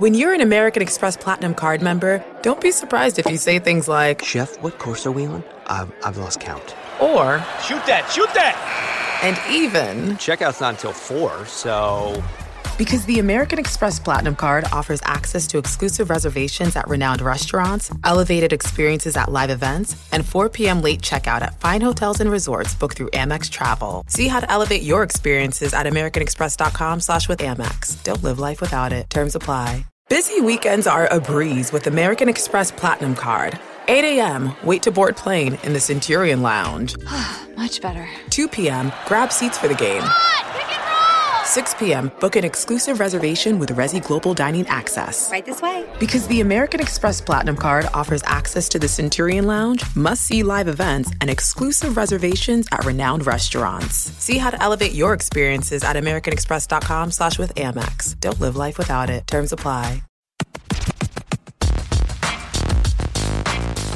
When you're an American Express Platinum card member, don't be surprised if you say things like, Chef, what course are we on? I've, I've lost count. or, Shoot that, shoot that! and even, Checkout's not until 4, so. because the American Express Platinum card offers access to exclusive reservations at renowned restaurants, elevated experiences at live events, and 4 p.m. late checkout at fine hotels and resorts booked through Amex Travel. See how to elevate your experiences at americanexpress.com slash with Amex. Don't live life without it. Terms apply. Busy weekends are a breeze with American Express Platinum Card. 8 a.m., wait to board plane in the Centurion Lounge. Much better. 2 p.m., grab seats for the game. 6 p.m., book an exclusive reservation with Resy Global Dining Access. Right this way. Because the American Express Platinum Card offers access to the Centurion Lounge, must see live events, and exclusive reservations at renowned restaurants. See how to elevate your experiences at AmericanExpress.com slash with Amex. Don't live life without it. Terms apply.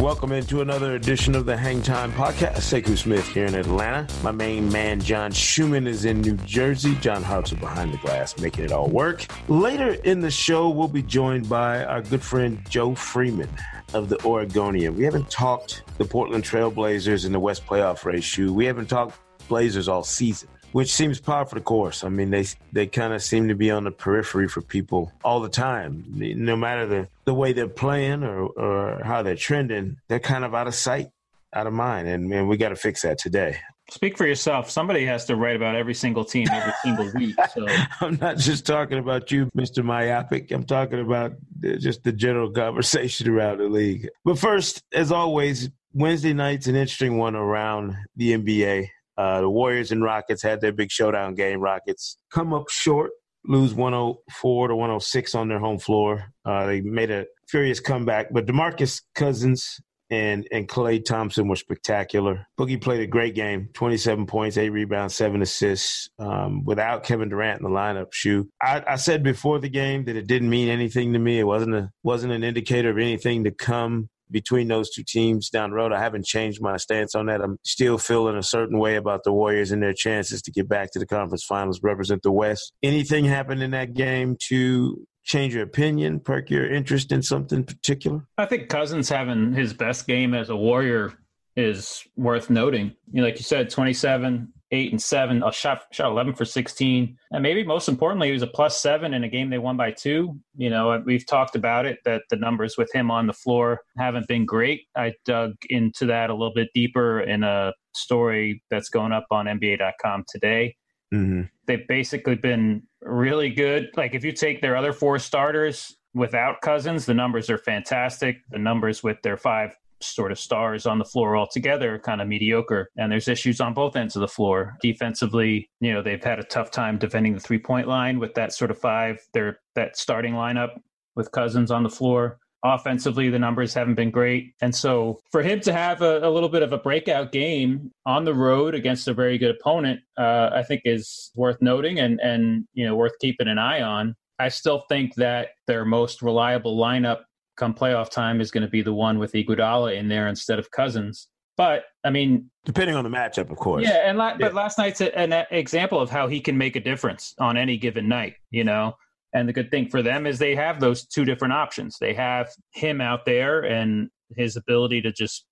Welcome into another edition of the Hang Time Podcast. Sekou Smith here in Atlanta. My main man, John Schuhmann, is in New Jersey. John Hartzell behind the glass, making it all work. Later in the show, we'll be joined by our good friend Joe Freeman of the Oregonian. We haven't talked the Portland Trailblazers in the West playoff race, Shu. We haven't talked Blazers all season which seems par for the course. I mean, they they kind of seem to be on the periphery for people all the time. No matter the, the way they're playing or, or how they're trending, they're kind of out of sight, out of mind. And man, we got to fix that today. Speak for yourself. Somebody has to write about every single team every single week. So I'm not just talking about you, Mr. Myopic. I'm talking about just the general conversation around the league. But first, as always, Wednesday night's an interesting one around the NBA. Uh, the Warriors and Rockets had their big showdown game. Rockets come up short, lose 104 to 106 on their home floor. Uh, they made a furious comeback, but DeMarcus Cousins and and Klay Thompson were spectacular. Boogie played a great game, 27 points, eight rebounds, seven assists. Um, without Kevin Durant in the lineup, Shu. I, I said before the game that it didn't mean anything to me. It wasn't a wasn't an indicator of anything to come between those two teams down the road. I haven't changed my stance on that. I'm still feeling a certain way about the Warriors and their chances to get back to the conference finals, represent the West. Anything happened in that game to change your opinion, perk your interest in something particular? I think Cousins having his best game as a Warrior is worth noting. You know, like you said, 27, eight and seven, a shot shot eleven for sixteen, and maybe most importantly, he was a plus seven in a game they won by two. You know, we've talked about it that the numbers with him on the floor haven't been great. I dug into that a little bit deeper in a story that's going up on NBA.com today. Mm-hmm. They've basically been really good. Like if you take their other four starters without Cousins, the numbers are fantastic. The numbers with their five sort of stars on the floor altogether kind of mediocre. And there's issues on both ends of the floor. Defensively you know they've had a tough time defending the three point line with that sort of five their that starting lineup with cousins on the floor. Offensively the numbers haven't been great. And so for him to have a, a little bit of a breakout game on the road against a very good opponent uh, i think is worth noting and and you know worth keeping an eye on. I still think that their most reliable lineup come playoff time is going to be the one with Iguodala in there instead of Cousins. But I mean, depending on the matchup, of course. Yeah, and la- but last night's a, an example of how he can make a difference on any given night. You know, and the good thing for them is they have those two different options. They have him out there and his ability to just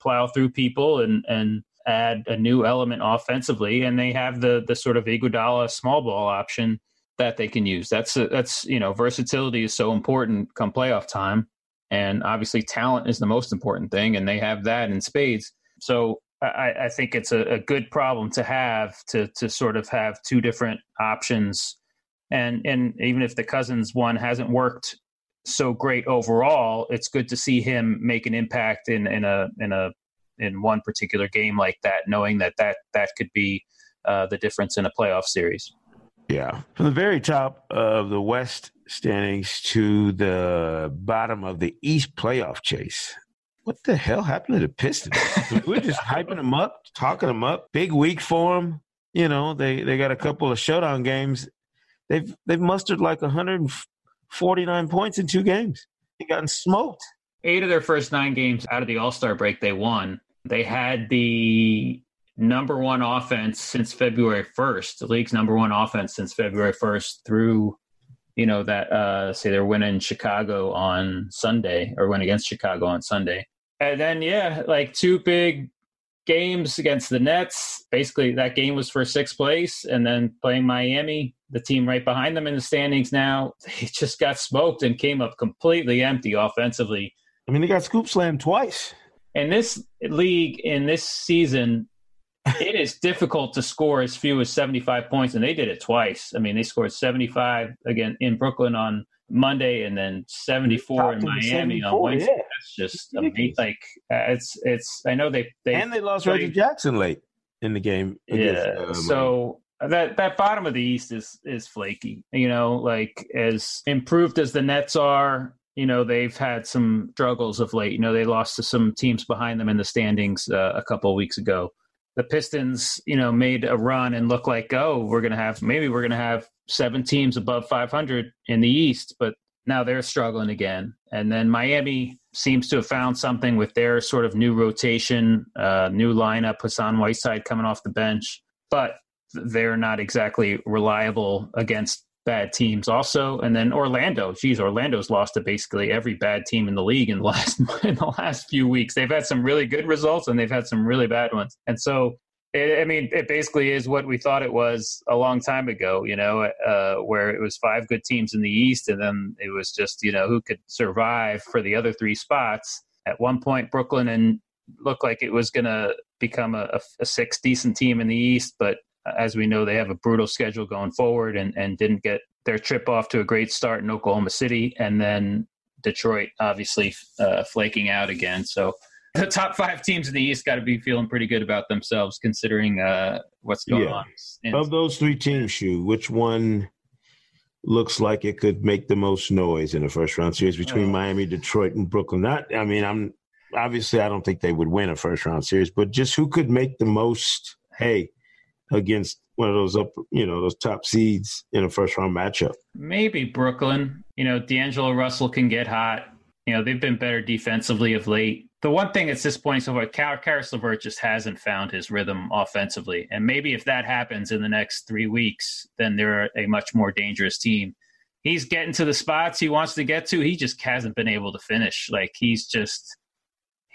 plow through people and and add a new element offensively, and they have the the sort of Iguodala small ball option that they can use. That's a, that's you know versatility is so important come playoff time, and obviously talent is the most important thing, and they have that in spades. So I, I think it's a, a, good problem to have to to sort of have two different options, and and even if the Cousins one hasn't worked so great overall, it's good to see him make an impact in in a in a in one particular game like that, knowing that that that could be uh, the difference in a playoff series. Yeah. From the very top of the West standings to the bottom of the East playoff chase. What the hell happened to the Pistons? We're just hyping them up, talking them up. Big week for them. You know, they, they got a couple of showdown games. They've they've mustered like 149 points in two games. They gotten smoked. Eight of their first nine games out of the All Star break, they won. They had the number one offense since February 1st, the league's number one offense since February 1st through You know that uh, say they're winning Chicago on Sunday or win against Chicago on Sunday, and then yeah, like two big games against the Nets. Basically, that game was for sixth place, and then playing Miami, the team right behind them in the standings now, they just got smoked and came up completely empty offensively. I mean, they got scoop slammed twice. In this league, in this season, it is difficult to score as few as 75 points, and they did it twice. I mean, they scored 75 again in Brooklyn on Monday, and then 74 in Miami on Wednesday. Yeah. That's just amazing. Like uh, it's it's. I know they they and they lost played, Reggie Jackson late in the game. Against, yeah. Uh, so that that bottom of the East is is flaky. You know, like as improved as the Nets are, you know they've had some struggles of late. You know, they lost to some teams behind them in the standings uh, a couple of weeks ago the Pistons, you know, made a run and look like, oh, we're going to have maybe we're going to have seven teams above 500 in the East, but now they're struggling again. And then Miami seems to have found something with their sort of new rotation, uh, new lineup, Hassan Whiteside coming off the bench, but they're not exactly reliable against bad teams also. And then Orlando, geez, Orlando's lost to basically every bad team in the league in the last in the last few weeks. They've had some really good results and they've had some really bad ones. And so it, I mean, it basically is what we thought it was a long time ago, you know, uh, where it was five good teams in the East, and then it was just, you know, who could survive for the other three spots. At one point, Brooklyn and looked like it was going to become a, a, a six decent team in the East, but as we know, they have a brutal schedule going forward and, and didn't get their trip off to a great start in Oklahoma City. And then Detroit obviously uh, flaking out again. So the top five teams in the East got to be feeling pretty good about themselves considering uh, what's going yeah. on. And, of those three teams, Shu, which one looks like it could make the most noise in the first round series between oh. Miami, Detroit, and Brooklyn? Not, I mean, I'm obviously I don't think they would win a first round series, but just who could make the most? Hey, against one of those up, you know, those top seeds in a first round matchup. Maybe Brooklyn. You know, D'Angelo Russell can get hot. You know, they've been better defensively of late. The one thing that's disappointing so far, Caris LeVert just hasn't found his rhythm offensively. And maybe if that happens in the next three weeks, then they're a much more dangerous team. He's getting to the spots he wants to get to. He just hasn't been able to finish. Like he's just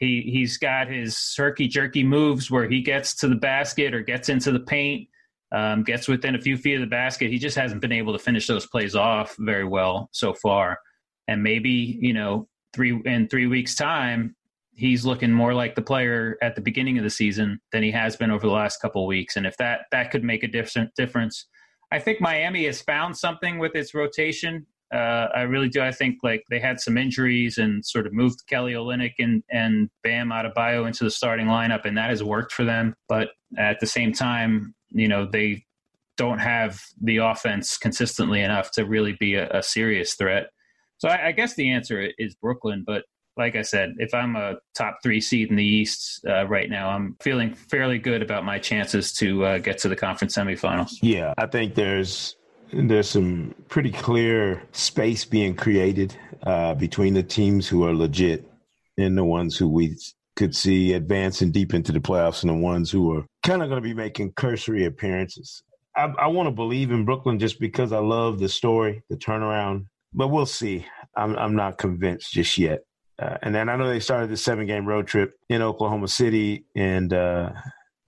he he's got his cirky jerky moves where he gets to the basket or gets into the paint, um, gets within a few feet of the basket. He just hasn't been able to finish those plays off very well so far. And maybe you know three in three weeks time he's looking more like the player at the beginning of the season than he has been over the last couple of weeks. And if that that could make a different difference, I think Miami has found something with its rotation. Uh, I really do. I think like they had some injuries and sort of moved Kelly Olynyk and and Bam Adebayo into the starting lineup, and that has worked for them. But at the same time, you know they don't have the offense consistently enough to really be a, a serious threat. So I, I, guess the answer is Brooklyn. But like I said, if I'm a top three seed in the East uh, right now, I'm feeling fairly good about my chances to uh, get to the conference semifinals. Yeah, I think there's there's some pretty clear space being created uh, between the teams who are legit and the ones who we could see advancing deep into the playoffs and the ones who are kind of going to be making cursory appearances. I, I want to believe in Brooklyn just because I love the story, the turnaround, but we'll see. I'm, I'm not convinced just yet. Uh, and then I know they started the seven game road trip in Oklahoma City, and, uh,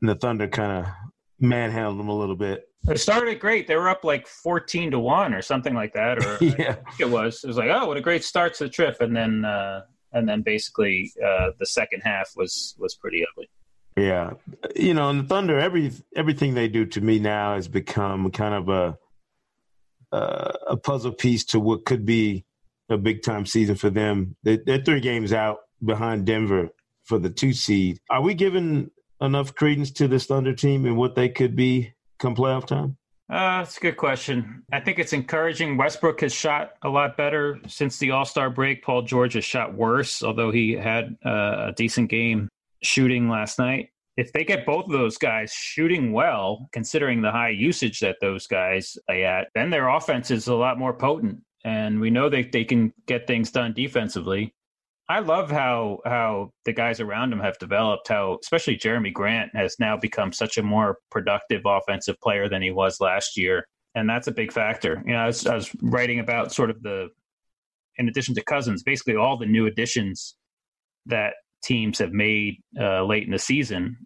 and the Thunder kind of manhandled them a little bit. It started great. They were up like fourteen to one or something like that. Or yeah, it was. It was like, oh, what a great start to the trip, and then uh, and then basically uh, the second half was was pretty ugly. Yeah, you know, and the Thunder, every everything they do to me now has become kind of a uh, a puzzle piece to what could be a big time season for them. They, they're three games out behind Denver for the two seed. Are we giving enough credence to this Thunder team and what they could be come playoff time? Uh, that's a good question. I think it's encouraging. Westbrook has shot a lot better since the All Star break. Paul George has shot worse, although he had uh, a decent game shooting last night. If they get both of those guys shooting well, considering the high usage that those guys are at, then their offense is a lot more potent. And we know that they can get things done defensively. I love how how the guys around him have developed. How especially Jerami Grant has now become such a more productive offensive player than he was last year. and that's a big factor. You know, I was, I was writing about sort of the, in addition to Cousins, basically all the new additions that teams have made uh, late in the season.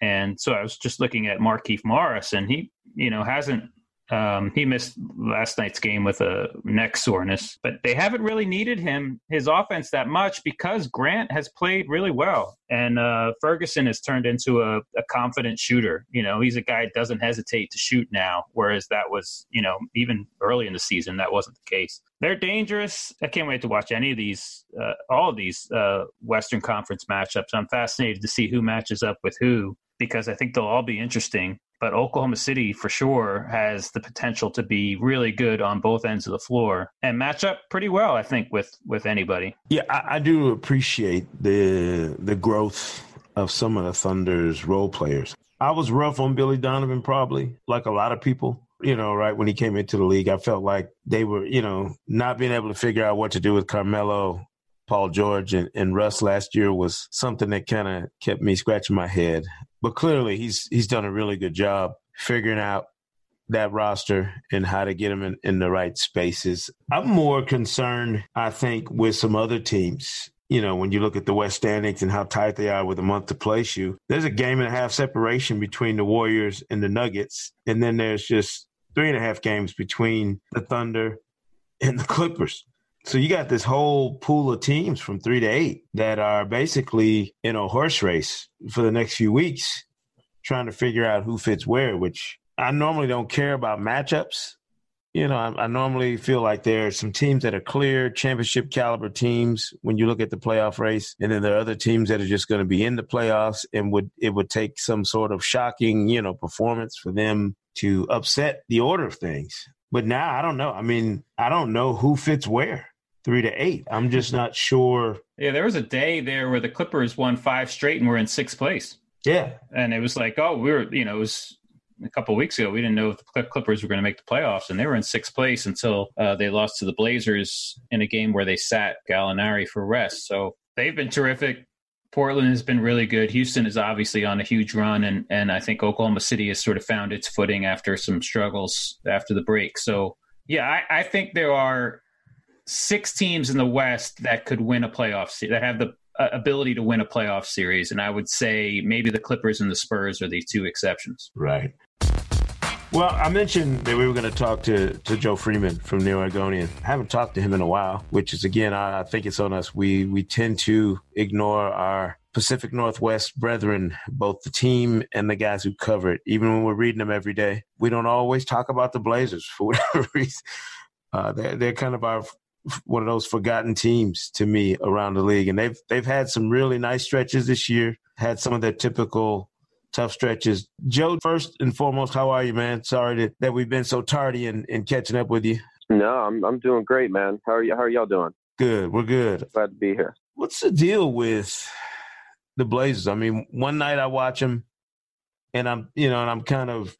And so I was just looking at Markieff Morris, and he, you know, hasn't um, he missed last night's game with a neck soreness, but they haven't really needed him, his offense that much because Grant has played really well. And uh, Ferguson has turned into a, a, confident shooter. You know, he's a guy that doesn't hesitate to shoot now, whereas that was, you know, even early in the season, that wasn't the case. They're dangerous. I can't wait to watch any of these, uh, all of these uh, Western Conference matchups. I'm fascinated to see who matches up with who because I think they'll all be interesting but Oklahoma City for sure has the potential to be really good on both ends of the floor and match up pretty well, I think, with with anybody. Yeah, I, I do appreciate the the growth of some of the Thunder's role players. I was rough on Billy Donovan, probably like a lot of people. You know, right when he came into the league, I felt like they were, you know, not being able to figure out what to do with Carmelo Paul George and, and Russ last year was something that kind of kept me scratching my head. But clearly, he's he's done a really good job figuring out that roster and how to get them in, in the right spaces. I'm more concerned, I think, with some other teams. You know, when you look at the West standings and how tight they are with a month to place you, there's a game and a half separation between the Warriors and the Nuggets. And then there's just three and a half games between the Thunder and the Clippers. So you got this whole pool of teams from three to eight that are basically in a horse race for the next few weeks, trying to figure out who fits where. Which I normally don't care about matchups. You know, I, I normally feel like there are some teams that are clear championship caliber teams when you look at the playoff race, and then there are other teams that are just going to be in the playoffs, and would it would take some sort of shocking, you know, performance for them to upset the order of things. But now I don't know. I mean, I don't know who fits where three to eight. I'm just not sure. Yeah, there was a day there where the Clippers won five straight and were in sixth place. Yeah, and it was like, oh, we were, you know, it was a couple weeks ago. We didn't know if the Clippers were going to make the playoffs, and they were in sixth place until uh, they lost to the Blazers in a game where they sat Gallinari for rest. So they've been terrific. Portland has been really good. Houston is obviously on a huge run, and and I think Oklahoma City has sort of found its footing after some struggles after the break. So yeah, I, I think there are six teams in the West that could win a playoff se- that have the uh, ability to win a playoff series, and I would say maybe the Clippers and the Spurs are the two exceptions. Right. Well, I mentioned that we were going to talk to, to Joe Freeman from New Oregonian. I haven't talked to him in a while, which is again, I, I think it's on us. We we tend to ignore our Pacific Northwest brethren, both the team and the guys who cover it. Even when we're reading them every day, we don't always talk about the Blazers for whatever reason. Uh, they're, they're kind of our one of those forgotten teams to me around the league, and they've they've had some really nice stretches this year. Had some of their typical tough stretches. Joe, first and foremost, how are you, man? Sorry that, that we've been so tardy in, in catching up with you. No, I'm I'm doing great, man. How are you? How are y'all doing? Good. We're good. Glad to be here. What's the deal with the Blazers? I mean, one night I watch them, and I'm you know, and I'm kind of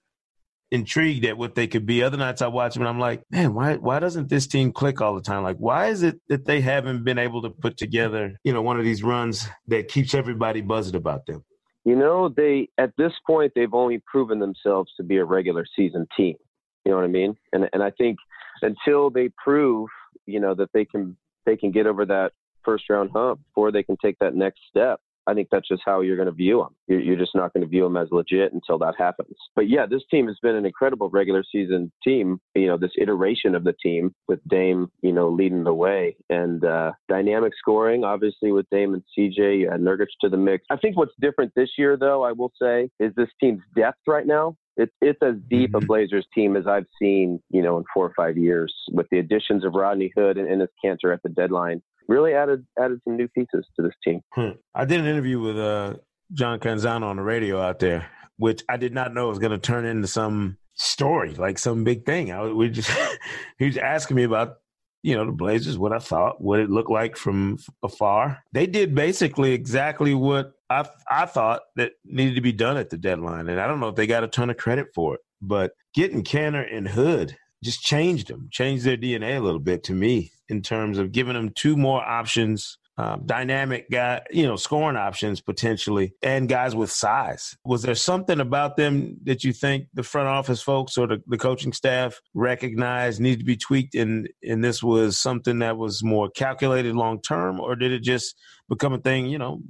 intrigued at what they could be. Other nights I watch them and I'm like, man, why why doesn't this team click all the time? Like, why is it that they haven't been able to put together, you know, one of these runs that keeps everybody buzzed about them? You know, they at this point they've only proven themselves to be a regular season team. You know what I mean? And and I think until they prove, you know, that they can they can get over that first round hump before they can take that next step, I think that's just how you're going to view them. You're, you're just not going to view them as legit until that happens. But yeah, this team has been an incredible regular season team. You know, this iteration of the team with Dame, you know, leading the way and uh, dynamic scoring, obviously with Dame and CJ, you Nurkic to the mix. I think what's different this year, though, I will say, is this team's depth right now. It's it's as deep mm-hmm. a Blazers team as I've seen, you know, in four or five years, with the additions of Rodney Hood and Enes Kanter at the deadline really added added some new pieces to this team. Hmm. I did an interview with uh, John Canzano on the radio out there, which I did not know was going to turn into some story, like some big thing. I we just he was asking me about you know the Blazers, what I thought, what it looked like from afar. They did basically exactly what I I thought that needed to be done at the deadline, and I don't know if they got a ton of credit for it, but getting Kanter and Hood just changed them, changed their DNA a little bit to me in terms of giving them two more options um, dynamic guy, you know, scoring options potentially, and guys with size. Was there something about them that you think the front office folks or the, the coaching staff recognized needed to be tweaked, and and this was something that was more calculated long term, or did it just become a thing? You know,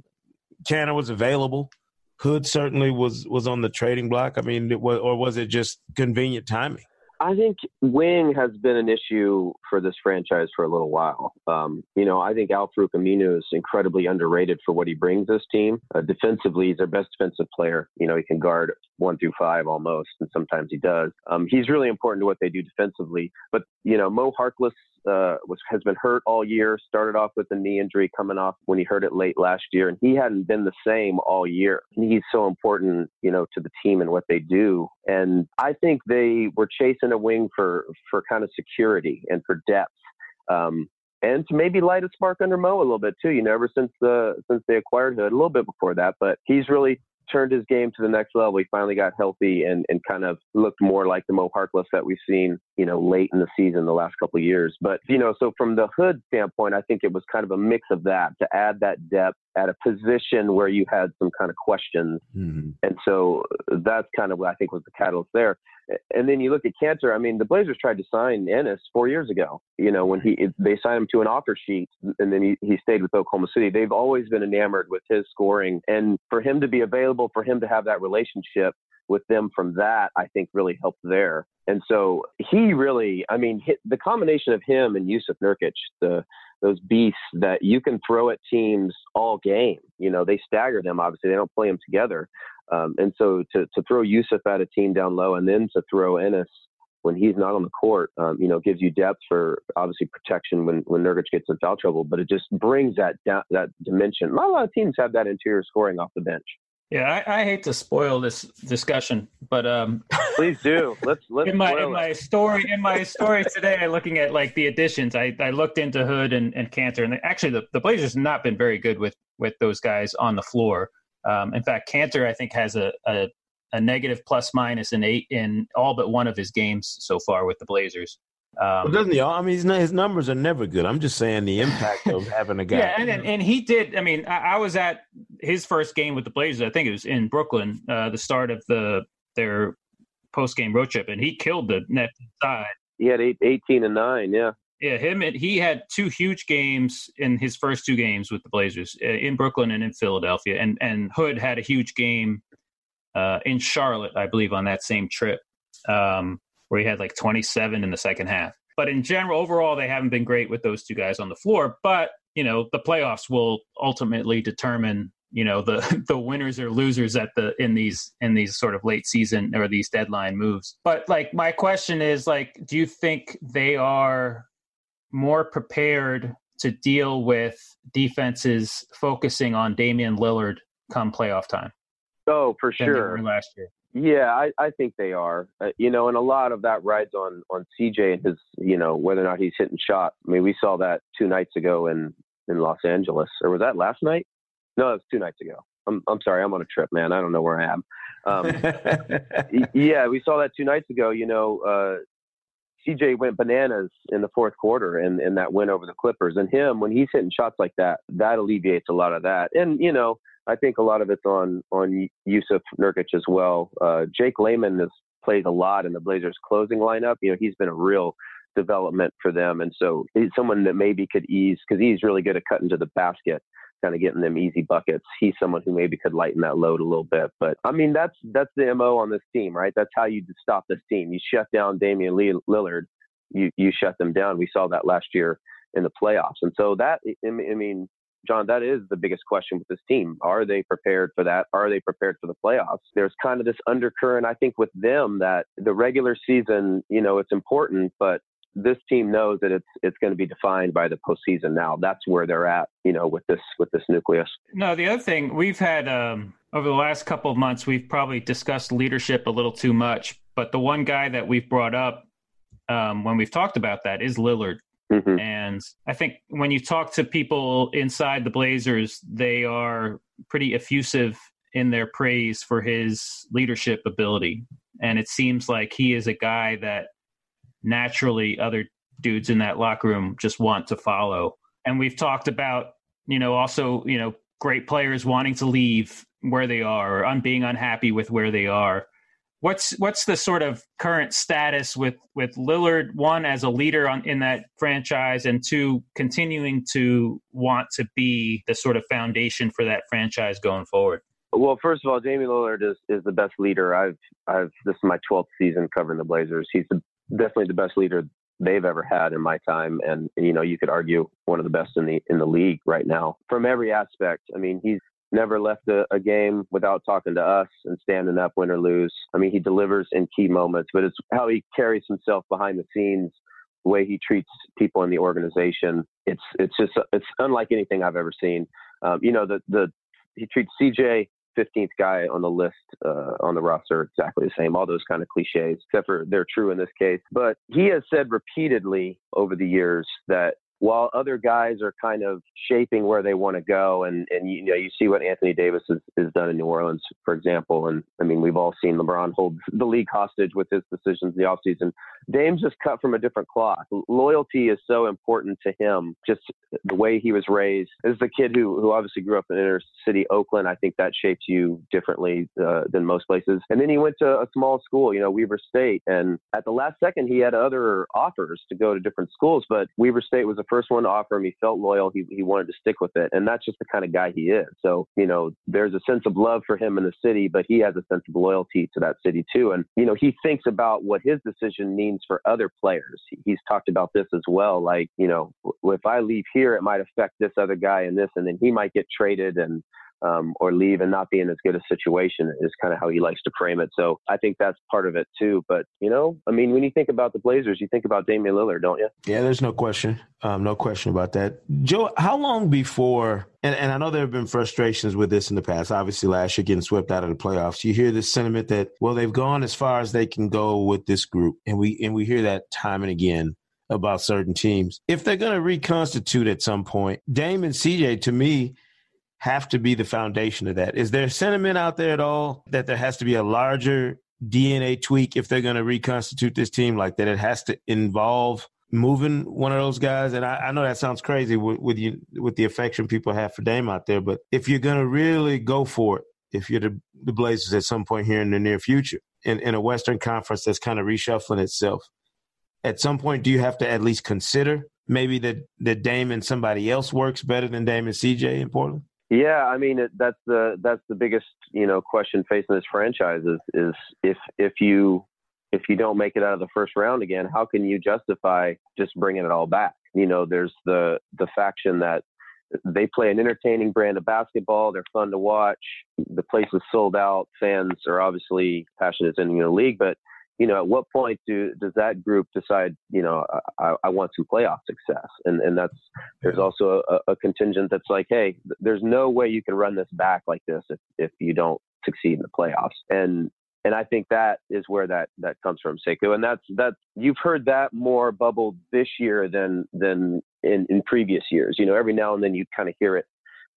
Kanter was available. Hood certainly was was on the trading block. I mean, it was, or was it just convenient timing? I think wing has been an issue for this franchise for a little while. Um, you know, I think Al-Farouq Aminu is incredibly underrated for what he brings this team. Uh, defensively, he's their best defensive player. You know, he can guard one through five almost, and sometimes he does. Um, he's really important to what they do defensively. But you know, Mo Harkless uh, was has been hurt all year. Started off with a knee injury coming off when he hurt it late last year, and he hadn't been the same all year. He's so important, you know, to the team and what they do. And I think they were chasing a wing for for kind of security and for depth. Um, and to maybe light a spark under Mo a little bit too. You know, ever since the since they acquired Hood, a little bit before that, but he's really turned his game to the next level. He finally got healthy and, and kind of looked more like the Mo Harkless that we've seen, you know, late in the season the last couple of years. But, you know, so from the Hood standpoint, I think it was kind of a mix of that to add that depth at a position where you had some kind of questions. Mm-hmm. And so that's kind of what I think was the catalyst there. And then you look at Kanter. I mean, the Blazers tried to sign Enes four years ago. You know, when he they signed him to an offer sheet, and then he, he stayed with Oklahoma City. They've always been enamored with his scoring, and for him to be available, for him to have that relationship with them from that, I think really helped there. And so he really, I mean, the combination of him and Jusuf Nurkic, the those beasts that you can throw at teams all game. You know, they stagger them. Obviously, they don't play them together. Um, and so to, to throw Jusuf at a team down low and then to throw Enes when he's not on the court, um, you know, gives you depth for obviously protection when, when Nurkic gets in foul trouble, but it just brings that that dimension. Not a lot of teams have that interior scoring off the bench. Yeah, I, I hate to spoil this discussion, but um, please do. Let's let's in my in my story in my story today, looking at like the additions, I, I looked into Hood and, and Kanter, and actually the, the Blazers have not been very good with with those guys on the floor. Um, in fact, Kanter I think has a, a, a negative plus minus in eight in all but one of his games so far with the Blazers. Um, well, doesn't he? I mean, his numbers are never good. I'm just saying the impact of having a guy. Yeah, and, and, and he did. I mean, I, I, was at his first game with the Blazers. I think it was in Brooklyn, uh, the start of the their post game road trip, and he killed the net side. He had eight, 18 and nine. Yeah. Yeah, him. He had two huge games in his first two games with the Blazers uh, in Brooklyn and in Philadelphia, and and Hood had a huge game uh, in Charlotte, I believe, on that same trip, um, where he had like 27 in the second half. But in general, overall, they haven't been great with those two guys on the floor. But you know, the playoffs will ultimately determine you know the the winners or losers at the in these in these sort of late season or these deadline moves but like my question is like do you think they are more prepared to deal with defenses focusing on Damian Lillard come playoff time. Oh, for sure. last year. Yeah, I, I think they are. Uh, you know, and a lot of that rides on on CJ and his, you know, whether or not he's hitting shots. I mean, we saw that two nights ago in in Los Angeles, or was that last night? No, it was two nights ago. I'm I'm sorry, I'm on a trip, man. I don't know where I am. Um, yeah, we saw that two nights ago. You know, uh, CJ went bananas in the fourth quarter and, and that win over the Clippers. And him, when he's hitting shots like that, that alleviates a lot of that. And, you know, I think a lot of it's on, on Jusuf Nurkic as well. Uh, Jake Layman has played a lot in the Blazers closing lineup. You know, he's been a real development for them. And so he's someone that maybe could ease because he's really good at cutting to the basket kind of getting them easy buckets. He's someone who maybe could lighten that load a little bit. But I mean, that's that's the mo on this team, right? That's how you stop this team. You shut down Damian Lillard. You you shut them down. We saw that last year in the playoffs. And so that I mean, John, that is the biggest question with this team. Are they prepared for that? Are they prepared for the playoffs? There's kind of this undercurrent, I think, with them that the regular season, you know, it's important, but this team knows that it's it's going to be defined by the postseason now. That's where they're at, you know, with this with this nucleus. No, the other thing we've had um, over the last couple of months, we've probably discussed leadership a little too much. But the one guy that we've brought up um, when we've talked about that is Lillard. Mm-hmm. And I think when you talk to people inside the Blazers, they are pretty effusive in their praise for his leadership ability. And it seems like he is a guy that naturally other dudes in that locker room just want to follow. And we've talked about you know, also, you know, great players wanting to leave where they are or being unhappy with where they are. What's what's the sort of current status with with Lillard one as a leader on, in that franchise and two continuing to want to be the sort of foundation for that franchise going forward? Well, first of all, Damian Lillard is, is the best leader. I've I've this is my 12th season covering the Blazers. He's the, definitely the best leader they've ever had in my time, and you know you could argue one of the best in the in the league right now from every aspect. I mean, he's never left a, a game without talking to us and standing up, win or lose. I mean, he delivers in key moments, but it's how he carries himself behind the scenes the way he treats people in the organization. It's it's just it's unlike anything I've ever seen. Um, you know, the the he treats CJ 15th guy on the list uh, on the roster exactly the same. All those kind of cliches, except for they're true in this case. But he has said repeatedly over the years that while other guys are kind of shaping where they want to go, and and you know you see what Anthony Davis has, has done in New Orleans, for example, and I mean we've all seen LeBron hold the league hostage with his decisions in the offseason. Dame's just cut from a different cloth. Loyalty is so important to him, just the way he was raised. As the kid who who obviously grew up in inner city Oakland, I think that shapes you differently uh, than most places. And then he went to a small school, you know, Weber State, and at the last second he had other offers to go to different schools, but Weber State was the first one to offer him. He felt loyal. He he wanted to stick with it, and that's just the kind of guy he is. So you know, there's a sense of love for him in the city, but he has a sense of loyalty to that city too. And you know, he thinks about what his decision means for other players. He's talked about this as well. Like you know, if I leave here, it might affect this other guy and this, and then he might get traded and um, or leave and not be in as good a situation is kind of how he likes to frame it. So I think that's part of it too. But you know, I mean, when you think about the Blazers, you think about Damian Lillard, don't you? Yeah, there's no question, um, no question about that. Joe, how long before? And, and I know there have been frustrations with this in the past. Obviously, last year getting swept out of the playoffs, you hear this sentiment that well, they've gone as far as they can go with this group, and we and we hear that time and again about certain teams. If they're going to reconstitute at some point, Dame and CJ, to me, have to be the foundation of that. Is there sentiment out there at all that there has to be a larger DNA tweak if they're going to reconstitute this team, like that it has to involve moving one of those guys? And I, I know that sounds crazy with, with, you with the affection people have for Dame out there, but if you're going to really go for it, if you're the, the Blazers at some point here in the near future, in, in a Western Conference that's kind of reshuffling itself, at some point, do you have to at least consider maybe that that Dame and somebody else works better than Dame and CJ in Portland? Yeah, I mean it, that's the that's the biggest you know question facing this franchise is is if if you if you don't make it out of the first round again, how can you justify just bringing it all back? You know, there's the the faction that they play an entertaining brand of basketball. They're fun to watch. The place is sold out. Fans are obviously passionate in the league, but you know, at what point do does that group decide, you know, I, I want some playoff success? And and that's there's also a, a, contingent that's like, hey, there's no way you can run this back like this if if you don't succeed in the playoffs. And and I think that is where that that comes from, Sekou. And that's that you've heard that more bubbled this year than than in, in previous years. You know, every now and then you kind of hear it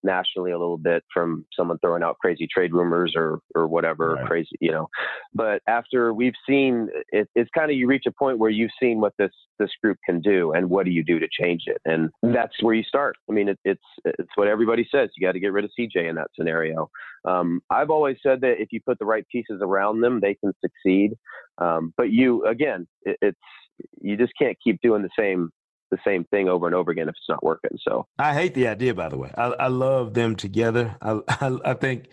nationally a little bit from someone throwing out crazy trade rumors or or whatever right. crazy you know. But after we've seen it, it's kind of you reach a point where you've seen what this this group can do and what do you do to change it. And that's where you start. I mean it, it's it's what everybody says you got to get rid of cj in that scenario. Um, i've always said that if you put the right pieces around them they can succeed. Um, but you again it, it's you just can't keep doing the same the same thing over and over again if it's not working. So I hate the idea, by the way. I, I love them together. I, I, I think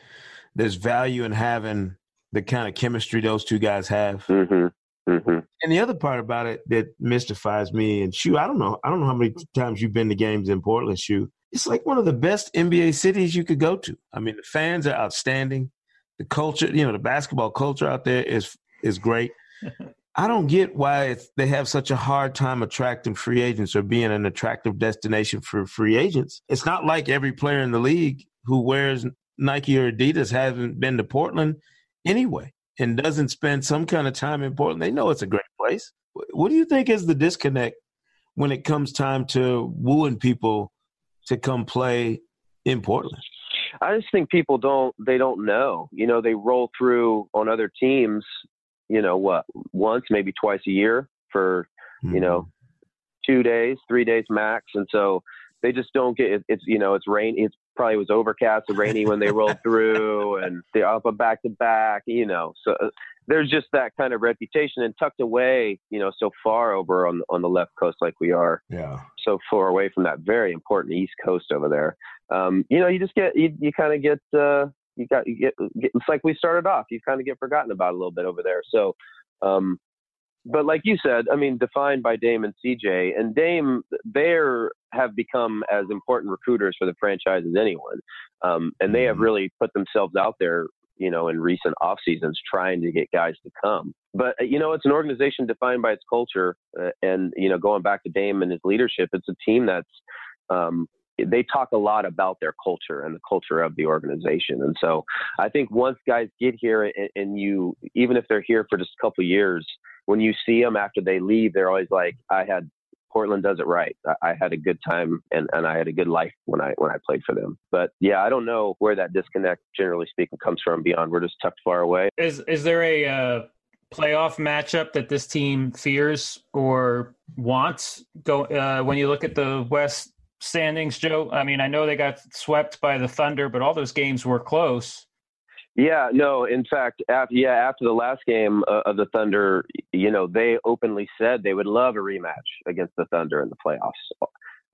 there's value in having the kind of chemistry those two guys have. Mm-hmm. Mm-hmm. And the other part about it that mystifies me and Shu, I don't know, I don't know how many times you've been to games in Portland, Shu. It's like one of the best NBA cities you could go to. I mean, the fans are outstanding. The culture, you know, the basketball culture out there is is great. I don't get why they have such a hard time attracting free agents or being an attractive destination for free agents. It's not like every player in the league who wears Nike or Adidas hasn't been to Portland anyway and doesn't spend some kind of time in Portland. They know it's a great place. What do you think is the disconnect when it comes time to wooing people to come play in Portland? I just think people don't they don't know. You know, they roll through on other teams you know what once maybe twice a year for mm-hmm. you know mm-hmm. two days three days max and so they just don't get it, it's you know it's rain it's probably was overcast and rainy when they rolled through and they're up a back to back you know so uh, there's just that kind of reputation and tucked away you know so far over on on the left coast like we are yeah so far away from that very important east coast over there um you know you just get you, you kind of get uh you got you get, get it's like we started off you kind of get forgotten about a little bit over there so um but like you said, I mean, defined by Dame and CJ, and Dame, they have become as important recruiters for the franchise as anyone, um, and they have mm-hmm. really put themselves out there, you know, in recent off seasons trying to get guys to come. But uh, you know, it's an organization defined by its culture, uh, and you know, going back to Dame and his leadership, it's a team that's um, they talk a lot about their culture and the culture of the organization. And so I think once guys get here and, and you, even if they're here for just a couple years, when you see them after they leave, they're always like, I had Portland does it right. I, I had a good time and, and I had a good life when I when I played for them. But yeah, I don't know where that disconnect, generally speaking, comes from. Beyond we're just tucked far away. Is is there a uh, playoff matchup that this team fears or wants? Go uh, when you look at the West standings, Joe. I mean, I know they got swept by the Thunder, but all those games were close. Yeah, no. In fact, after yeah, after the last game uh, of the Thunder, you know, they openly said they would love a rematch against the Thunder in the playoffs.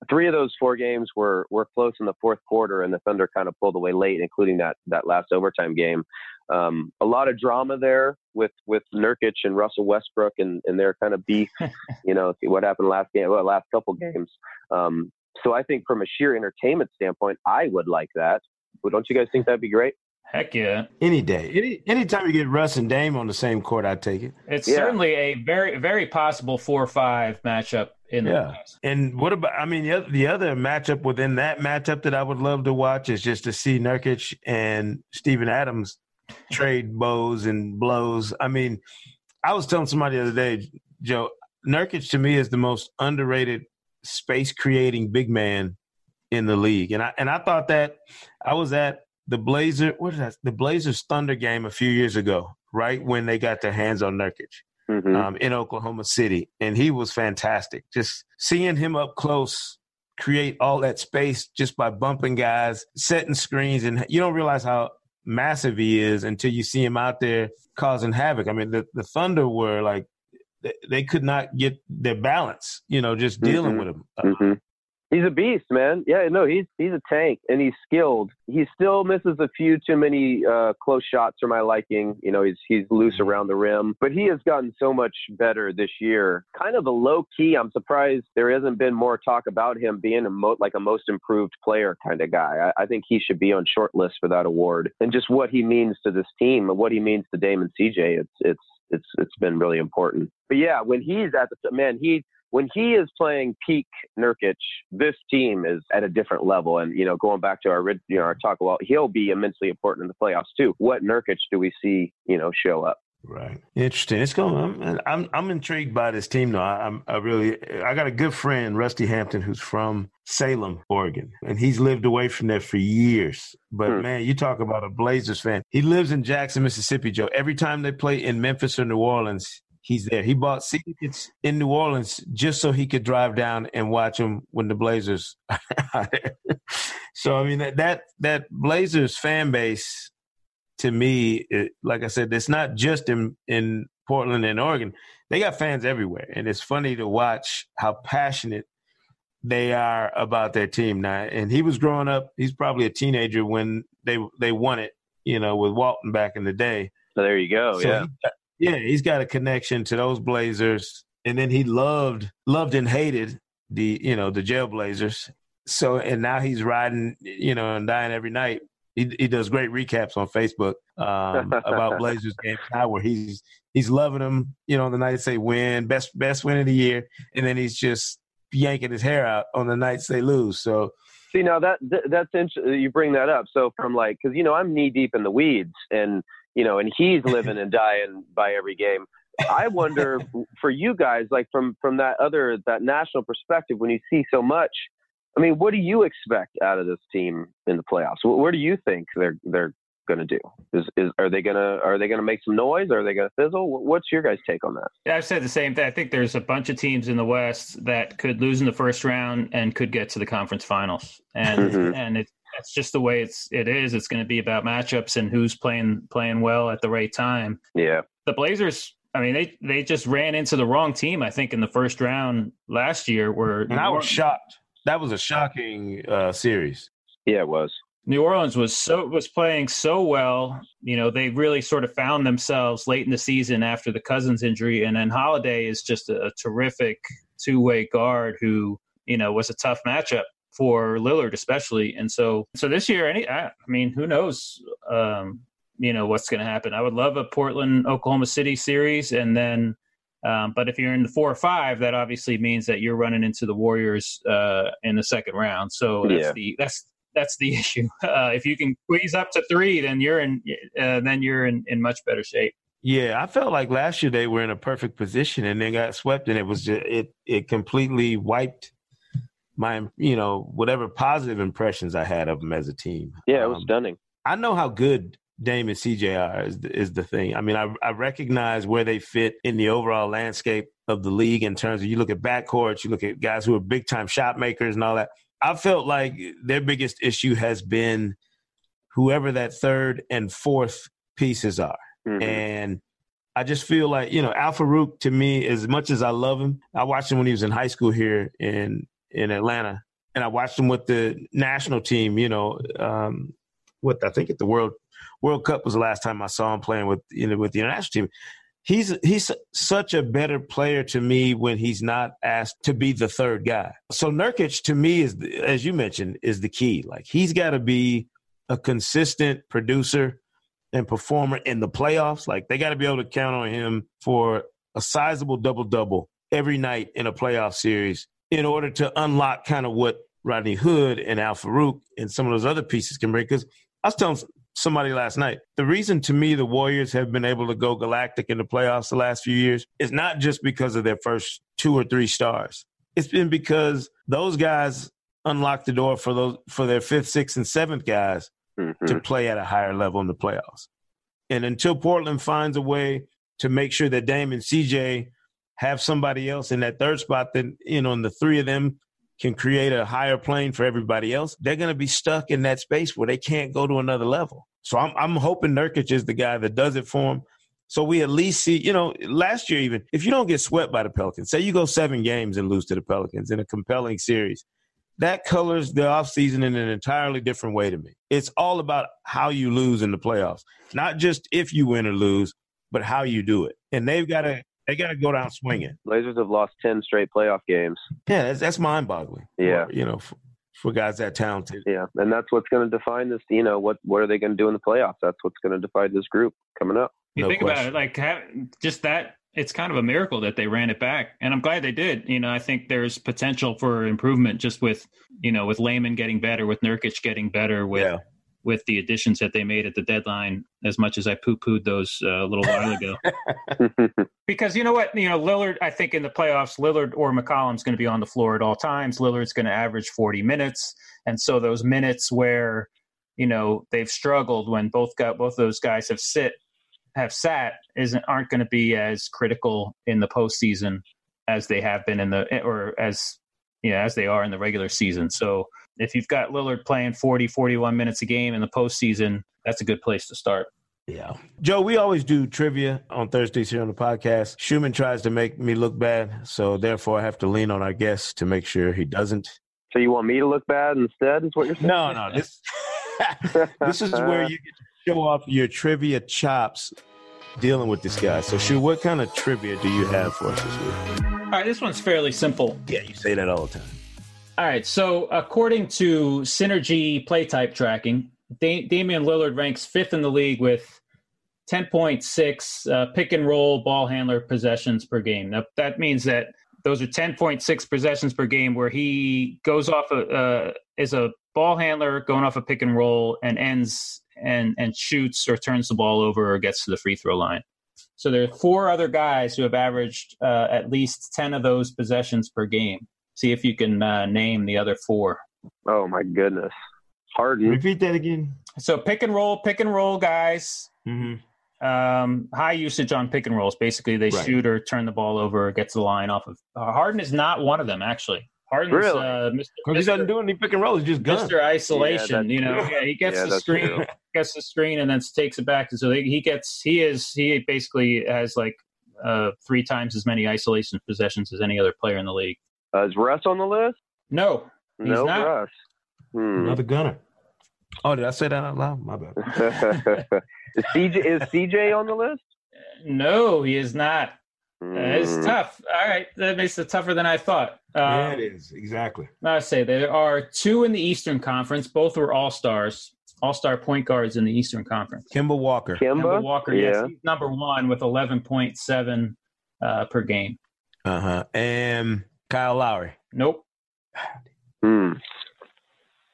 Three of those four games were were close in the fourth quarter, and the Thunder kind of pulled away late, including that that last overtime game. Um, a lot of drama there with with Nurkic and Russell Westbrook and, and their kind of beef. you know, what happened last game, well, last couple games. Um, so I think from a sheer entertainment standpoint, I would like that. But don't you guys think that'd be great? Heck yeah. Any day. Any anytime you get Russ and Dame on the same court, I'd take it. It's yeah. certainly a very, very possible four or five matchup in the yeah. And what about I mean the other, the other matchup within that matchup that I would love to watch is just to see Nurkic and Steven Adams trade bows and blows. I mean, I was telling somebody the other day, Joe, Nurkic to me is the most underrated space creating big man in the league. And I and I thought that I was at the Blazer, what is that? The Blazers Thunder game a few years ago, right when they got their hands on Nurkic mm-hmm. um, in Oklahoma City, and he was fantastic. Just seeing him up close, create all that space just by bumping guys, setting screens, and you don't realize how massive he is until you see him out there causing havoc. I mean, the, the Thunder were like they could not get their balance, you know, just dealing mm-hmm. with him. Uh, mm-hmm. He's a beast, man. Yeah, no, he's he's a tank and he's skilled. He still misses a few too many uh, close shots for my liking. You know, he's he's loose mm-hmm. around the rim, but he has gotten so much better this year. Kind of a low key. I'm surprised there hasn't been more talk about him being a mo- like a most improved player kind of guy. I, I think he should be on short list for that award. And just what he means to this team and what he means to Damon CJ, it's it's it's it's been really important. But yeah, when he's at the man, he when he is playing peak Nurkic, this team is at a different level. And you know, going back to our you know our talk about, he'll be immensely important in the playoffs too. What Nurkic do we see you know show up? Right. Interesting. It's going. I'm I'm, I'm intrigued by this team though. I, am I really I got a good friend Rusty Hampton who's from Salem, Oregon, and he's lived away from there for years. But hmm. man, you talk about a Blazers fan. He lives in Jackson, Mississippi, Joe. Every time they play in Memphis or New Orleans, he's there. He bought tickets in New Orleans just so he could drive down and watch them when the Blazers are there. so I mean that that that Blazers fan base to me, it, like I said, it's not just in in Portland and Oregon. They got fans everywhere, and it's funny to watch how passionate they are about their team now. And he was growing up; he's probably a teenager when they they won it, you know, with Walton back in the day. So there you go. So yeah. He, yeah, he's got a connection to those Blazers, and then he loved loved and hated the you know the Jailblazers. So and now he's riding you know and dying every night. He he does great recaps on Facebook um, about Blazers games now where he's he's loving them. You know, the nights they win, best best win of the year, and then he's just yanking his hair out on the nights they lose. So see now that that's interesting. You bring that up. So from like because you know I'm knee deep in the weeds and you know, and he's living and dying by every game. I wonder for you guys, like from from that other that national perspective, when you see so much, I mean, what do you expect out of this team in the playoffs? Where do you think they're they're going to do? Is, is are they going to are they going to make some noise? Are they going to fizzle? What's your guys' take on that? Yeah, I've said the same thing. I think there's a bunch of teams in the West that could lose in the first round and could get to the conference finals, and mm-hmm. and it's that's just the way it's it is. It's going to be about matchups and who's playing playing well at the right time. Yeah, the Blazers. I mean, they they just ran into the wrong team. I think in the first round last year. Where and I was shocked. That was a shocking uh, series. Yeah, it was. New Orleans was so was playing so well. You know, they really sort of found themselves late in the season after the Cousins injury, and then Holiday is just a, a terrific two way guard who you know was a tough matchup for Lillard, especially. And so, so this year, any I, I mean, who knows? Um, you know what's going to happen. I would love a Portland Oklahoma City series, and then. Um, but if you're in the four or five, that obviously means that you're running into the Warriors uh, in the second round. So that's yeah. the that's that's the issue. Uh, if you can squeeze up to three, then you're in uh, then you're in, in much better shape. Yeah, I felt like last year they were in a perfect position and then got swept, and it was just it it completely wiped my you know whatever positive impressions I had of them as a team. Yeah, it was um, stunning. I know how good Dame and CJ are is the, is the thing. I mean, I, I recognize where they fit in the overall landscape of the league in terms of you look at backcourts, you look at guys who are big time shot makers and all that. I felt like their biggest issue has been whoever that third and fourth pieces are. Mm-hmm. And I just feel like, you know, Al-Farouq to me, as much as I love him, I watched him when he was in high school here in in Atlanta. And I watched him with the national team, you know, um, with I think at the World World Cup was the last time I saw him playing with you know with the international team he's he's such a better player to me when he's not asked to be the third guy. So Nurkic to me is as you mentioned is the key. Like he's got to be a consistent producer and performer in the playoffs. Like they got to be able to count on him for a sizable double double every night in a playoff series in order to unlock kind of what Rodney Hood and Al-Farouq and some of those other pieces can bring. Because I was telling somebody last night. The reason to me the Warriors have been able to go galactic in the playoffs the last few years is not just because of their first two or three stars. It's been because those guys unlocked the door for those for their fifth, sixth, and seventh guys mm-hmm. to play at a higher level in the playoffs. And until Portland finds a way to make sure that Dame and CJ have somebody else in that third spot, then you know, and the three of them can create a higher plane for everybody else, they're going to be stuck in that space where they can't go to another level. So I'm, I'm hoping Nurkic is the guy that does it for him. So we at least see, you know, last year even, if you don't get swept by the Pelicans, say you go seven games and lose to the Pelicans in a compelling series, that colors the offseason in an entirely different way to me. It's all about how you lose in the playoffs, not just if you win or lose, but how you do it. And they've got to they got to go down swinging. Blazers have lost ten straight playoff games. Yeah, that's, that's mind-boggling. Yeah, you know, for, for, guys that talented. Yeah, and that's what's going to define this. You know, what what are they going to do in the playoffs? That's what's going to define this group coming up. You no think question. about it, like have, just that. It's kind of a miracle that they ran it back, and I'm glad they did. You know, I think there's potential for improvement just with you know with Layman getting better, with Nurkic getting better, with yeah with the additions that they made at the deadline as much as I poo pooed those uh, a little while ago. because you know what? You know, Lillard, I think in the playoffs, Lillard or McCollum's going to be on the floor at all times. Lillard's going to average 40 minutes. And so those minutes where, you know, they've struggled when both got both those guys have sit have sat isn't aren't going to be as critical in the postseason as they have been in the or as you know, as they are in the regular season. So if you've got Lillard playing 40, 41 minutes a game in the postseason, that's a good place to start. Yeah. Joe, we always do trivia on Thursdays here on the podcast. Schuhmann tries to make me look bad, so therefore I have to lean on our guest to make sure he doesn't. So you want me to look bad instead, is what you're saying? No, no. This, this is where you get to show off your trivia chops dealing with this guy. So, Shu, what kind of trivia do you have for us this week? All right, this one's fairly simple. Yeah, you say that all the time. All right. So, according to Synergy play type tracking, da- Damian Lillard ranks fifth in the league with 10.6 uh, pick and roll ball handler possessions per game. Now, that means that those are 10.6 possessions per game where he goes off a, uh, is a ball handler going off a pick and roll and ends and and shoots or turns the ball over or gets to the free throw line. So there are four other guys who have averaged uh, at least 10 of those possessions per game. See if you can uh, name the other four. Oh my goodness, Harden. Repeat that again. So pick and roll, pick and roll, guys. Mm-hmm. Um, high usage on pick and rolls. Basically, they Right. shoot or turn the ball over, or gets the line off of. Uh, Harden is not one of them, actually. Harden's Really? uh, Mr. Because he doesn't do any pick and roll. He's just gun. Mr. Isolation. that's you know, yeah, he gets Yeah, the screen, true. gets the screen, and then takes it back. And so they, he gets, he is, he basically has like uh, three times as many isolation possessions as any other player in the league. Uh, is Russ on the list? No, He's no, not. Russ. Hmm. Another gunner. Oh, did I say that out loud? My bad. is CJ is CJ on the list? no, he is not. Uh, it's Hmm. tough. All right, that makes it tougher than I thought. yeah, Um, it is exactly. I say there are two in the Eastern Conference. Both were All Stars, All Star point guards in the Eastern Conference. Kimba Walker. Kimba? Kemba Walker, yes, Yeah. he's number one with eleven point seven uh, per game. Uh huh. And Kyle Lowry, Nope. Hmm.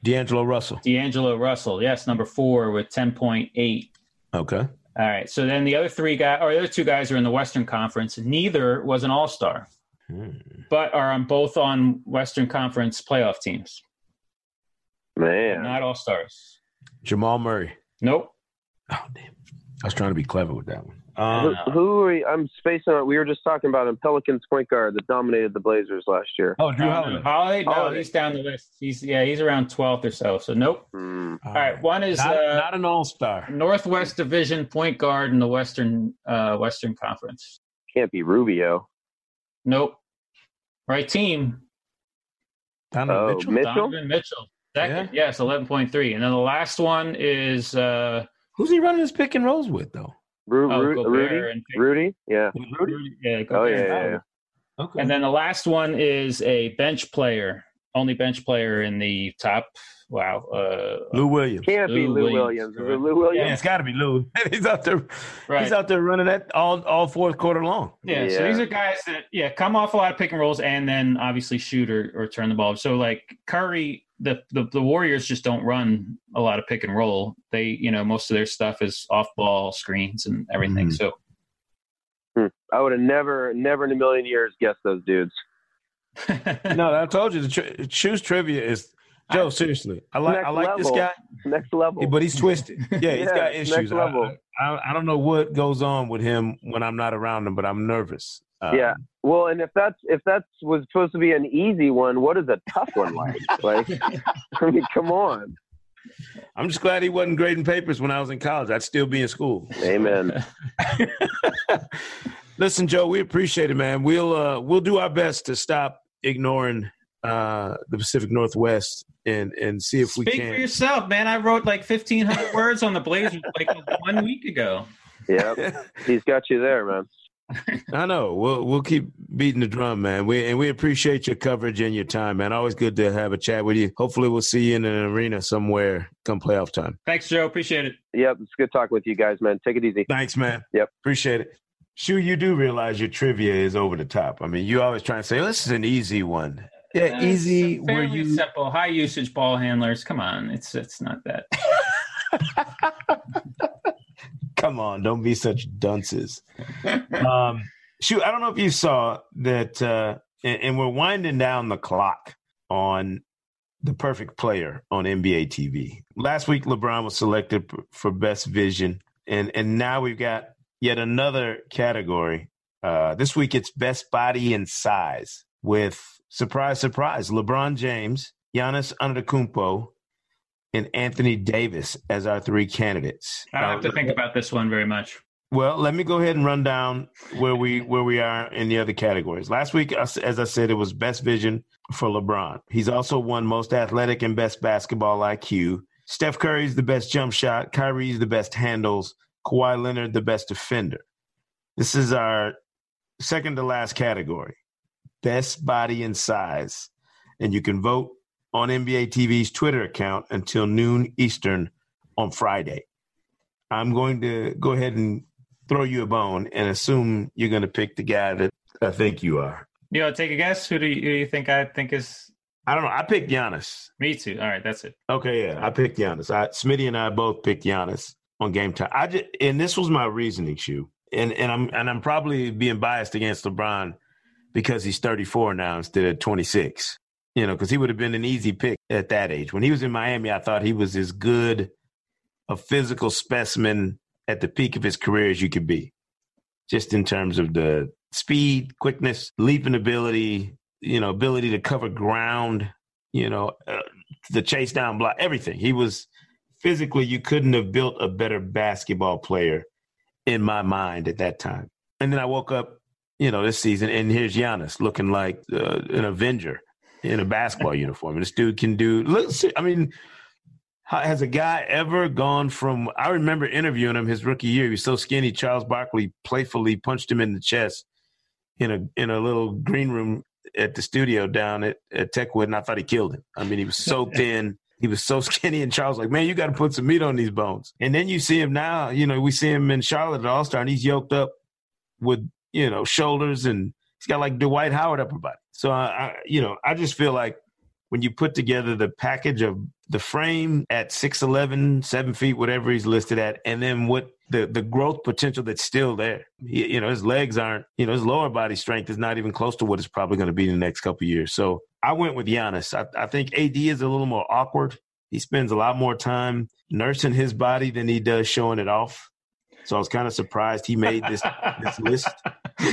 D'Angelo Russell. D'Angelo Russell, yes, number four with ten point eight. Okay. All right. So then the other three guys, or the other two guys, are in the Western Conference. Neither was an All Star, Hmm. but are on both on Western Conference playoff teams. Man. Not All Stars. Jamal Murray. Nope. Oh damn! I was trying to be clever with that one. Who, Um, who are you, I'm spacing out. We were just talking about him, Pelicans point guard that dominated the Blazers last year. oh, Jrue Uh, Holiday. Holiday? No, Holiday. he's down the list. He's yeah, he's around twelfth or so. So nope. Hmm. All right. One is Not, uh, not an All Star. Northwest Division point guard in the Western uh, Western Conference. Can't be Rubio. Nope. Right team. Donovan Oh, Mitchell. Mitchell? Donovan Mitchell. Second, yeah. yes, eleven point three. And then the last one is uh, Who's he running his pick and rolls with though? Ru- oh, Ru- Gobert Rudy? and Rudy? Yeah. Rudy. Yeah, Oh, yeah, yeah, yeah. Okay. And then the last one is a bench player, only bench player in the top. Wow. Uh, Lou Williams. Can't be Lou Lou Williams, Williams. Is it correct. Lou Yeah, Williams? it's got to be Lou. he's out there. right. He's out there running that all all fourth quarter long. Yeah, so these are guys that yeah come off a lot of pick and rolls and then obviously shoot or, or turn the ball. So like Curry, the, the the Warriors just don't run a lot of pick and roll. They you know most of their stuff is off ball screens and everything. Mhm. So Hmm. I would have never, never in a million years guessed those dudes. No, I told you the tri- Shu's trivia is Joe. Seriously, I like I Next like this guy, Next level. but he's twisted. Yeah, he's Yeah, got next issues. I, level. I, I don't know what goes on with him when I'm not around him, but I'm nervous. Uh, yeah. Well, and if that's if that's was supposed to be an easy one, what is a tough one like? like, I mean, come on. I'm just glad he wasn't grading papers when I was in college. I'd still be in school. Amen. Listen, Joe, we appreciate it, man. We'll uh, we'll do our best to stop ignoring uh, the Pacific Northwest and and see if we can. speak can. for yourself, man. I wrote like fifteen hundred words on the Blazers like one week ago. Yeah, he's got you there, man. I know. We'll we'll keep beating the drum, man. We and we appreciate your coverage and your time, man. Always good to have a chat with you. Hopefully, we'll see you in an arena somewhere come playoff time. Thanks, Joe. Appreciate it. Yep, it's good talking with you guys, man. Take it easy. Thanks, man. Yep. appreciate it. Shu, you do realize your trivia is over the top. I mean, you always try and say, "This is an easy one." Yeah, Uh, easy. it's Where you simple, high usage ball handlers. Come on, it's it's not that. come on, don't be such dunces. um, shoot, I don't know if you saw that, uh, and, and we're winding down the clock on the perfect player on NBA TV. Last week, LeBron was selected for best vision, and and now we've got yet another category. Uh, this week, it's best body and size with surprise, surprise, LeBron James, Giannis Antetokounmpo, and Anthony Davis as our three candidates. I don't have to Uh, think about this one very much. well, let me go ahead and run down where we where we are in the other categories. Last week, as as I said, it was best vision for LeBron. He's also won most athletic and best basketball IQ. Steph Curry's the best jump shot. Kyrie's the best handles. Kawhi Leonard the best defender. This is our second to last category, best body and size, and you can vote on NBA TV's Twitter account until noon Eastern on Friday. I'm going to go ahead and throw you a bone and assume you're going to pick the guy that I think you are. You know, take a guess. Who do you, who do you think I think is I don't know. I picked Giannis. me too? All right, that's it. Okay, yeah, I picked Giannis. I, Smitty and I both picked Giannis on game time. I just, and this was my reasoning, Shu. And and I'm and I'm probably being biased against LeBron because he's 34 now instead of 26. You know, because he would have been an easy pick at that age. When he was in Miami, I thought he was as good a physical specimen at the peak of his career as you could be, just in terms of the speed, quickness, leaping ability, you know, ability to cover ground, you know, uh, the chase down block, everything. He was physically, you couldn't have built a better basketball player in my mind at that time. And then I woke up, you know, this season, and here's Giannis looking like uh, an Avenger in a basketball uniform. And this dude can do. Look, I mean, has a guy ever gone from? I remember interviewing him his rookie year. He was so skinny. Charles Barkley playfully punched him in the chest in a in a little green room at the studio down at, at Techwood, and I thought he killed him. I mean, he was so thin. He was so skinny, and Charles like, man, you got to put some meat on these bones. And then you see him now. You know, we see him in Charlotte at All Star, and he's yoked up with you know shoulders, and he's got like Dwight Howard upper body. So I, I you know, I just feel like when you put together the package of the frame at 6'11, 7 feet, whatever he's listed at, and then what the, the growth potential that's still there. He, you know, his legs aren't, you know, his lower body strength is not even close to what it's probably going to be in the next couple years. So I went with Giannis. I, I think AD is a little more awkward. He spends a lot more time nursing his body than he does showing it off. So I was kind of surprised he made this this list.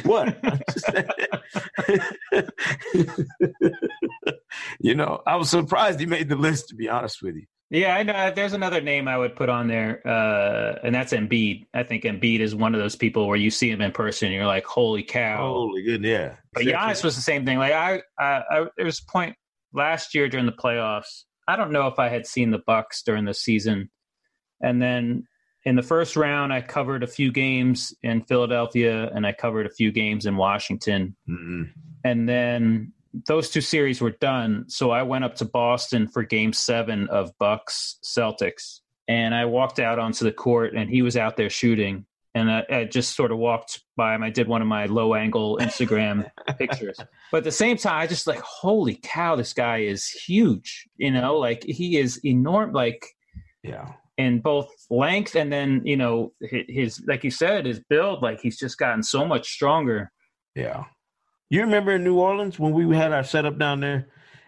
What? you know, I was surprised he made the list. To be honest with you. Yeah, I know. There's another name I would put on there, uh, and that's Embiid. I think Embiid is one of those people where you see him in person, and you're like, "Holy cow!" Holy good, yeah. But Giannis was the same thing. Like I, I, I, there was a point last year during the playoffs. I don't know if I had seen the Bucks during the season, and then in the first round, I covered a few games in Philadelphia and I covered a few games in Washington. Mm-hmm. And then those two series were done. So I went up to Boston for game seven of Bucks Celtics. And I walked out onto the court and he was out there shooting. And I, I just sort of walked by him. I did one of my low angle Instagram pictures. But at the same time, I just like, holy cow, this guy is huge. You know, like he is enormous. Like, yeah in both length and then you know his like you said his build like he's just gotten so much stronger. Yeah. You remember in new orleans when we had our setup down there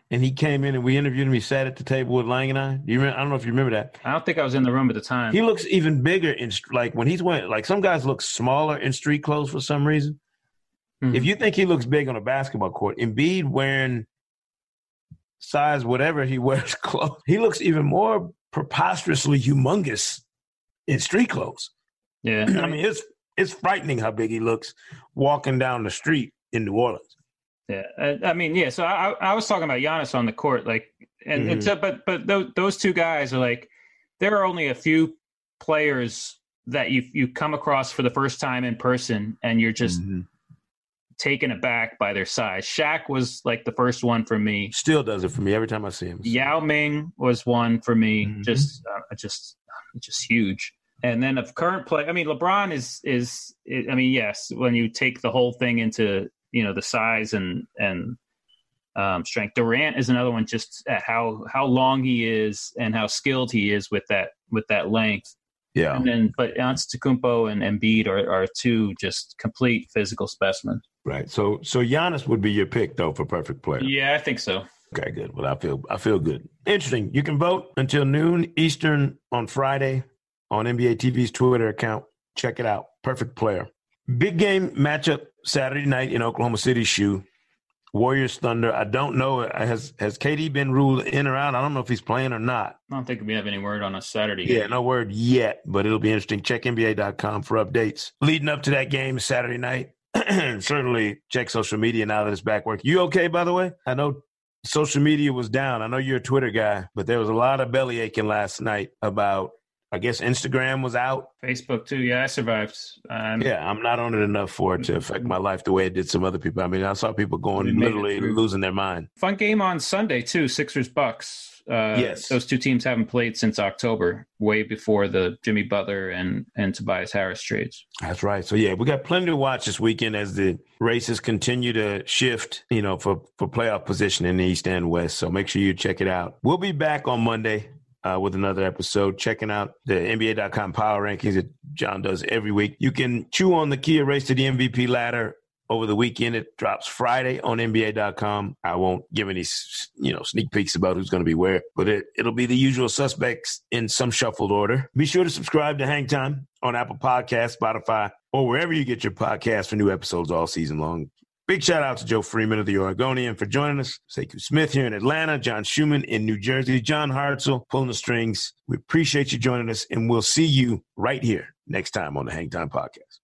and he came in and we interviewed him he sat at the table with lang and i? You remember, i don't know if you remember that. I don't think i was in the room at the time. He looks even bigger in like when he's wearing like some guys look smaller in street clothes for some reason. Mm-hmm. if you think he looks big on a basketball court Embiid wearing size whatever he wears clothes he looks even more preposterously humongous in street clothes. Yeah. I mean, it's it's frightening how big he looks walking down the street in New Orleans. Yeah, I, I mean, yeah. So I, I was talking about Giannis on the court, like, and, mm-hmm. and so, but but those, those two guys are like, there are only a few players that you you come across for the first time in person, and you're just mm-hmm taken aback by their size. Shaq was like the first one for me. Still does it for me every time I see him. Yao Ming was one for me. Mm-hmm. Just, uh, just, just huge. And then of current play, I mean, LeBron is is. I mean, yes, when you take the whole thing into you know the size and and um, strength. Durant is another one, just how how long he is and how skilled he is with that with that length. Yeah. And then, but Antetokounmpo and Embiid are, are two just complete physical specimens. Right. So, so Giannis would be your pick though for perfect player. Yeah, I think so. Okay, good. Well, I feel I feel good. Interesting. You can vote until noon Eastern on Friday on NBA TV's Twitter account. Check it out. Perfect player. Big game matchup Saturday night in Oklahoma City. Shu Warriors Thunder. I don't know. Has has KD been ruled in or out? I don't know if he's playing or not. I don't think we have any word on a Saturday. Yeah, game. no word yet, but it'll be interesting. Check NBA.com for updates. Leading up to that game Saturday night. Certainly check social media now that it's back working. You okay, by the way? I know social media was down. I know you're a Twitter guy, but there was a lot of belly aching last night about I guess Instagram was out. Facebook too. Yeah, I survived. Um, yeah, I'm not on it enough for it to affect my life the way it did some other people. I mean, I saw people going literally losing their mind. Fun game on Sunday too. Sixers Bucks. Uh, yes, those two teams haven't played since October, way before the Jimmy Butler and and Tobias Harris trades. That's right. So yeah, we got plenty to watch this weekend as the races continue to shift. You know, for for playoff position in the East and West. So make sure you check it out. We'll be back on Monday uh, with another episode, checking out the NBA.com power rankings that John does every week. You can chew on the Kia Race to the MVP ladder over the weekend. It drops Friday on NBA.com. I won't give any, you know, sneak peeks about who's going to be where, but it, it'll be the usual suspects in some shuffled order. Be sure to subscribe to Hang Time on Apple Podcasts, Spotify, or wherever you get your podcasts for new episodes all season long. Big shout out to Joe Freeman of the Oregonian for joining us. Sekou Smith here in Atlanta, John Schuhmann in New Jersey, John Hartzell pulling the strings. We appreciate you joining us, and we'll see you right here next time on the Hang Time Podcast.